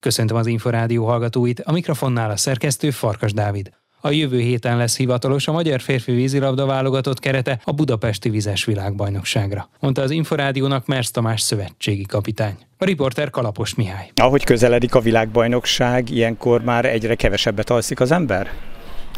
Köszöntöm az Inforádió hallgatóit, a mikrofonnál a szerkesztő Farkas Dávid. A jövő héten lesz hivatalos a magyar férfi vízilabda válogatott kerete a Budapesti Vizes Világbajnokságra, mondta az Inforádiónak Mersz Tamás szövetségi kapitány. A riporter Kalapos Mihály. Ahogy közeledik a világbajnokság, ilyenkor már egyre kevesebbet alszik az ember?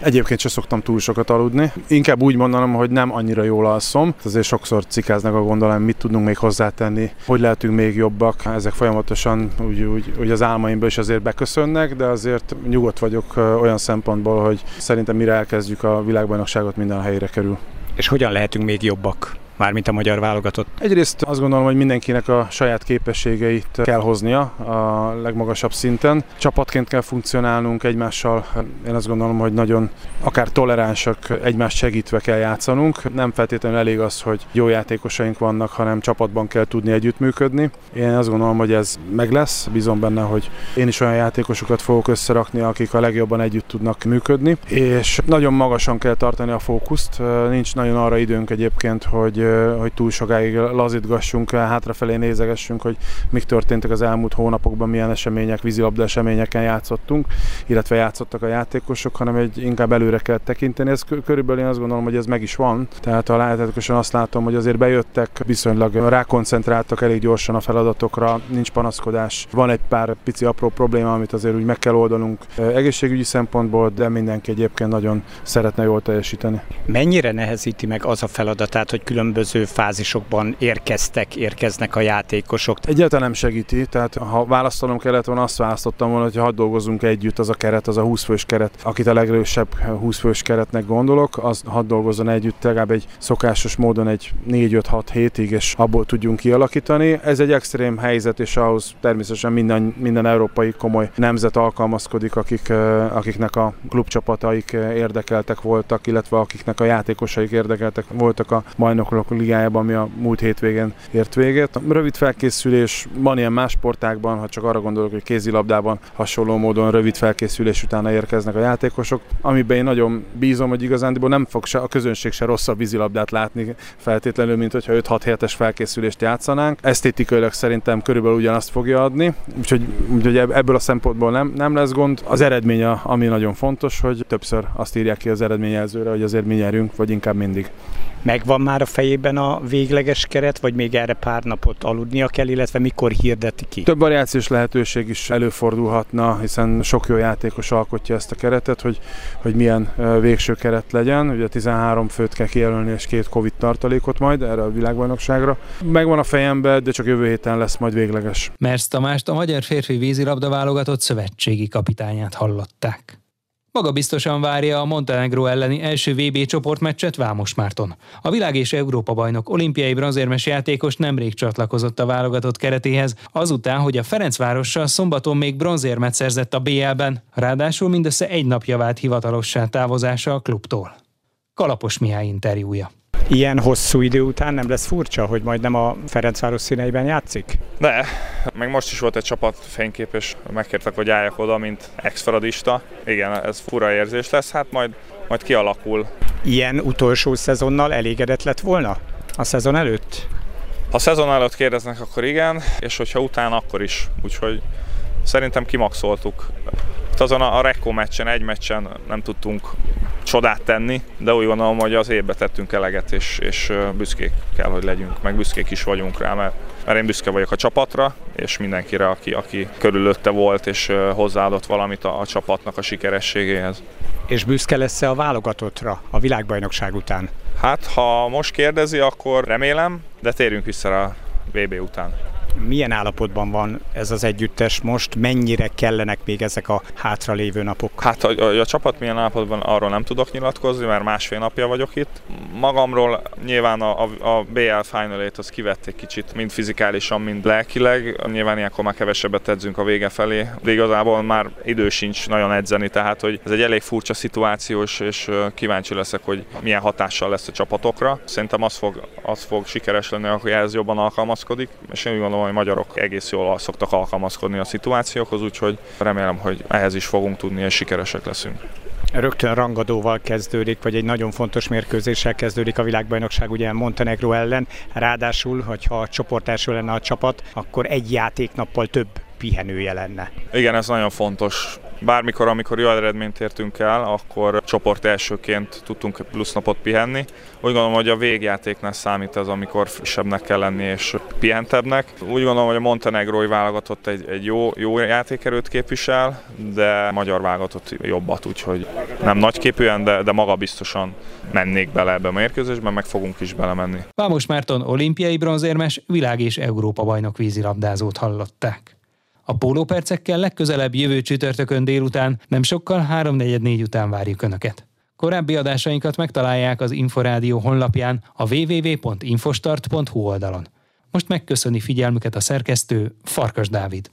Egyébként sem szoktam túl sokat aludni. Inkább úgy mondanom, hogy nem annyira jól alszom. Azért sokszor cikáznak a gondolom, mit tudunk még hozzátenni, hogy lehetünk még jobbak. Ezek folyamatosan úgy, úgy, úgy az álmaimból is azért beköszönnek, de azért nyugodt vagyok olyan szempontból, hogy szerintem mire elkezdjük a világbajnokságot, minden a helyére kerül. És hogyan lehetünk még jobbak? Mármint a magyar válogatott? Egyrészt azt gondolom, hogy mindenkinek a saját képességeit kell hoznia a legmagasabb szinten. Csapatként kell funkcionálnunk egymással. Én azt gondolom, hogy nagyon akár toleránsak, egymást segítve kell játszanunk. Nem feltétlenül elég az, hogy jó játékosaink vannak, hanem csapatban kell tudni együttműködni. Én azt gondolom, hogy ez meg lesz. Bízom benne, hogy én is olyan játékosokat fogok összerakni, akik a legjobban együtt tudnak működni. És nagyon magasan kell tartani a fókuszt. Nincs nagyon arra időnk egyébként, hogy hogy túl sokáig lazítgassunk, hátrafelé nézegessünk, hogy mik történtek az elmúlt hónapokban, milyen események, vízilabda eseményeken játszottunk, illetve játszottak a játékosok, hanem egy inkább előre kell tekinteni. Ez körülbelül én azt gondolom, hogy ez meg is van. Tehát a látátokosan azt látom, hogy azért bejöttek, viszonylag rákoncentráltak elég gyorsan a feladatokra, nincs panaszkodás. Van egy pár pici apró probléma, amit azért úgy meg kell oldanunk egészségügyi szempontból, de mindenki egyébként nagyon szeretne jól teljesíteni. Mennyire nehezíti meg az a feladatát, hogy különböző különböző fázisokban érkeztek, érkeznek a játékosok. Egyáltalán nem segíti, tehát ha választanom kellett volna, azt választottam volna, hogy ha dolgozunk együtt, az a keret, az a 20 fős keret, akit a legerősebb 20 fős keretnek gondolok, az hadd dolgozzon együtt legalább egy szokásos módon egy 4-5-6 hétig, és abból tudjunk kialakítani. Ez egy extrém helyzet, és ahhoz természetesen minden, minden európai komoly nemzet alkalmazkodik, akik, akiknek a klubcsapataik érdekeltek voltak, illetve akiknek a játékosaik érdekeltek voltak a bajnokok ligájában, ami a múlt hétvégén ért véget. Rövid felkészülés van ilyen más sportákban, ha csak arra gondolok, hogy kézilabdában hasonló módon rövid felkészülés utána érkeznek a játékosok, amiben én nagyon bízom, hogy igazándiból nem fog se, a közönség se rosszabb vízilabdát látni feltétlenül, mint hogyha 5-6 hetes felkészülést játszanánk. Esztétikailag szerintem körülbelül ugyanazt fogja adni, úgyhogy, úgyhogy ebből a szempontból nem, nem lesz gond. Az eredmény, ami nagyon fontos, hogy többször azt írják ki az eredményjelzőre, hogy azért mi nyerünk, vagy inkább mindig. Megvan már a fejében a végleges keret, vagy még erre pár napot aludnia kell, illetve mikor hirdeti ki? Több variációs lehetőség is előfordulhatna, hiszen sok jó játékos alkotja ezt a keretet, hogy, hogy milyen végső keret legyen. Ugye 13 főt kell kijelölni, és két Covid tartalékot majd erre a világbajnokságra. Megvan a fejemben, de csak jövő héten lesz majd végleges. Mersz Tamást a magyar férfi vízilabda válogatott szövetségi kapitányát hallották. Maga biztosan várja a Montenegro elleni első VB csoportmeccset Vámos Márton. A világ és Európa bajnok olimpiai bronzérmes játékos nemrég csatlakozott a válogatott keretéhez, azután, hogy a Ferencvárossal szombaton még bronzérmet szerzett a BL-ben, ráadásul mindössze egy napja vált hivatalossá távozása a klubtól. Kalapos Mihály interjúja. Ilyen hosszú idő után nem lesz furcsa, hogy majd nem a Ferencváros színeiben játszik? De, meg most is volt egy csapat fénykép, és megkértek, hogy álljak oda, mint ex-feradista. Igen, ez fura érzés lesz, hát majd, majd kialakul. Ilyen utolsó szezonnal elégedett lett volna a szezon előtt? Ha szezon előtt kérdeznek, akkor igen, és hogyha utána, akkor is. Úgyhogy szerintem kimaxoltuk. Azon a, a Rekko meccsen, egy meccsen nem tudtunk csodát tenni, de úgy gondolom, hogy az évbe tettünk eleget, és, és büszkék kell, hogy legyünk, meg büszkék is vagyunk rá, mert, mert én büszke vagyok a csapatra, és mindenkire, aki, aki körülötte volt, és hozzáadott valamit a, a csapatnak a sikerességéhez. És büszke lesz-e a válogatottra a világbajnokság után? Hát, ha most kérdezi, akkor remélem, de térjünk vissza a VB után. Milyen állapotban van ez az együttes most? Mennyire kellenek még ezek a hátralévő napok? Hát, a, a, a csapat milyen állapotban, arról nem tudok nyilatkozni, mert másfél napja vagyok itt. Magamról nyilván a, a, a BL final az kivették kicsit, mind fizikálisan, mind lelkileg. Nyilván ilyenkor már kevesebbet edzünk a vége felé, de igazából már idő sincs nagyon edzeni, tehát hogy ez egy elég furcsa szituációs, és kíváncsi leszek, hogy milyen hatással lesz a csapatokra. Szerintem az fog, az fog sikeres lenni, hogy ez jobban alkalmazkodik, és én úgy gondolom, hogy magyarok egész jól szoktak alkalmazkodni a szituációkhoz, úgyhogy remélem, hogy ehhez is fogunk tudni, és sikeresek leszünk. Rögtön rangadóval kezdődik, vagy egy nagyon fontos mérkőzéssel kezdődik a világbajnokság ugye Montenegro ellen. Ráadásul, hogyha a csoport első lenne a csapat, akkor egy játéknappal több pihenője lenne. Igen, ez nagyon fontos. Bármikor, amikor jó eredményt értünk el, akkor csoport elsőként tudtunk plusz napot pihenni. Úgy gondolom, hogy a végjátéknál számít az, amikor frisebbnek kell lenni és pihentebbnek. Úgy gondolom, hogy a montenegrói válogatott egy, egy jó, jó játékerőt képvisel, de magyar válogatott jobbat, úgyhogy nem nagyképűen, de, de maga biztosan mennék bele ebbe a mérkőzésbe, meg fogunk is belemenni. Vámos Márton olimpiai bronzérmes, világ és Európa bajnok vízilabdázót hallották. A pólópercekkel legközelebb jövő csütörtökön délután, nem sokkal 3.44 után várjuk Önöket. Korábbi adásainkat megtalálják az Inforádió honlapján a www.infostart.hu oldalon. Most megköszöni figyelmüket a szerkesztő Farkas Dávid.